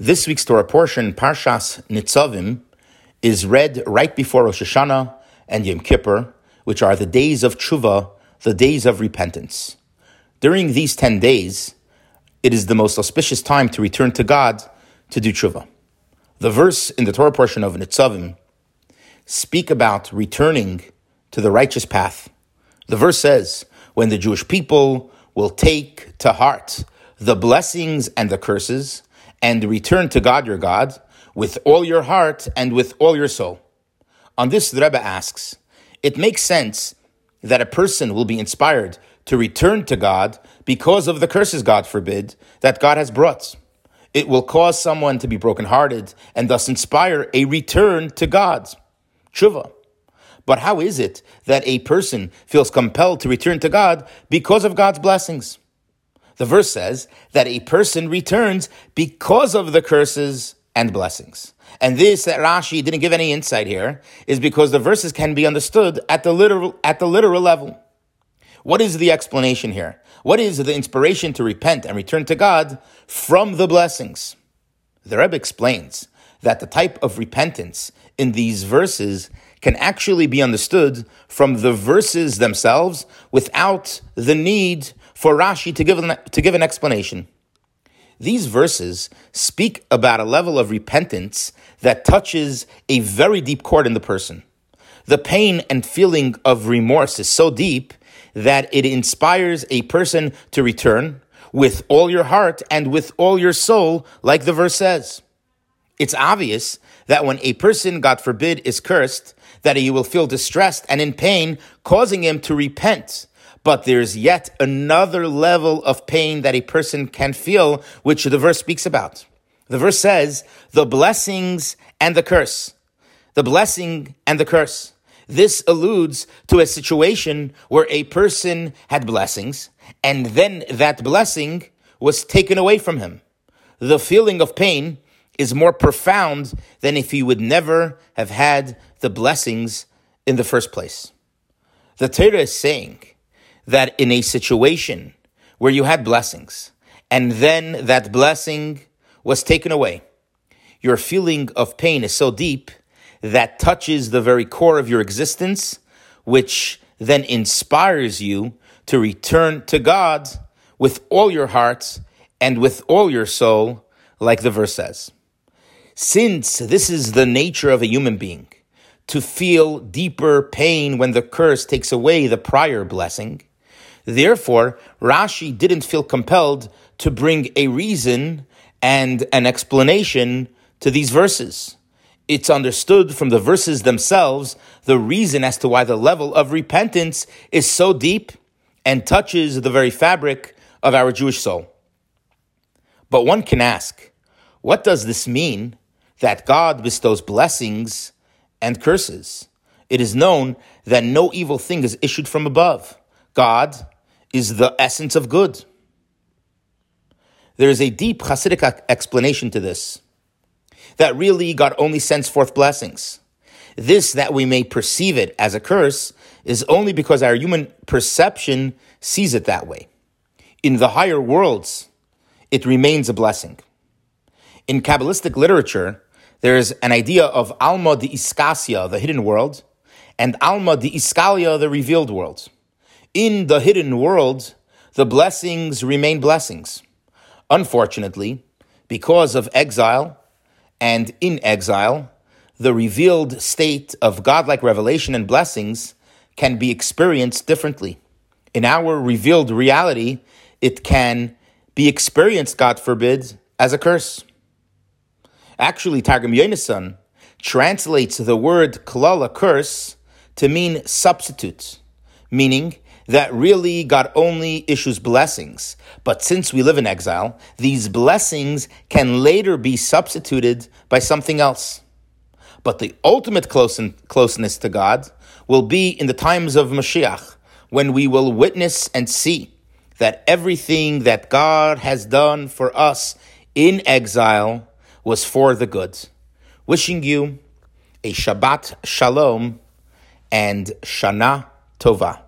This week's Torah portion, Parshas Nitzavim, is read right before Rosh Hashanah and Yom Kippur, which are the days of tshuva, the days of repentance. During these 10 days, it is the most auspicious time to return to God to do tshuva. The verse in the Torah portion of Nitzavim speak about returning to the righteous path. The verse says, when the Jewish people will take to heart the blessings and the curses, and return to God your God with all your heart and with all your soul. On this, the Rebbe asks, it makes sense that a person will be inspired to return to God because of the curses, God forbid, that God has brought. It will cause someone to be brokenhearted and thus inspire a return to God. Tshuva. But how is it that a person feels compelled to return to God because of God's blessings? The verse says that a person returns because of the curses and blessings. And this that Rashi didn't give any insight here is because the verses can be understood at the literal at the literal level. What is the explanation here? What is the inspiration to repent and return to God from the blessings? The Rebbe explains that the type of repentance in these verses can actually be understood from the verses themselves without the need for Rashi to give an, to give an explanation. These verses speak about a level of repentance that touches a very deep chord in the person. The pain and feeling of remorse is so deep that it inspires a person to return with all your heart and with all your soul, like the verse says. It's obvious that when a person, God forbid, is cursed, that he will feel distressed and in pain, causing him to repent but there's yet another level of pain that a person can feel, which the verse speaks about. The verse says, the blessings and the curse. The blessing and the curse. This alludes to a situation where a person had blessings and then that blessing was taken away from him. The feeling of pain is more profound than if he would never have had the blessings in the first place. The Torah is saying that in a situation where you had blessings and then that blessing was taken away, your feeling of pain is so deep that touches the very core of your existence, which then inspires you to return to God with all your heart and with all your soul, like the verse says. Since this is the nature of a human being, to feel deeper pain when the curse takes away the prior blessing, Therefore, Rashi didn't feel compelled to bring a reason and an explanation to these verses. It's understood from the verses themselves the reason as to why the level of repentance is so deep and touches the very fabric of our Jewish soul. But one can ask, what does this mean that God bestows blessings and curses? It is known that no evil thing is issued from above. God is the essence of good. There is a deep Hasidic explanation to this that really God only sends forth blessings. This, that we may perceive it as a curse, is only because our human perception sees it that way. In the higher worlds, it remains a blessing. In Kabbalistic literature, there is an idea of Alma de Iskasia, the hidden world, and Alma de Iskalia, the revealed world in the hidden world, the blessings remain blessings. Unfortunately, because of exile and in exile, the revealed state of godlike revelation and blessings can be experienced differently. In our revealed reality, it can be experienced, God forbid, as a curse. Actually, Targum Yonasan translates the word klala curse to mean substitute, meaning that really God only issues blessings. But since we live in exile, these blessings can later be substituted by something else. But the ultimate closeness to God will be in the times of Mashiach, when we will witness and see that everything that God has done for us in exile was for the good. Wishing you a Shabbat Shalom and Shana Tova.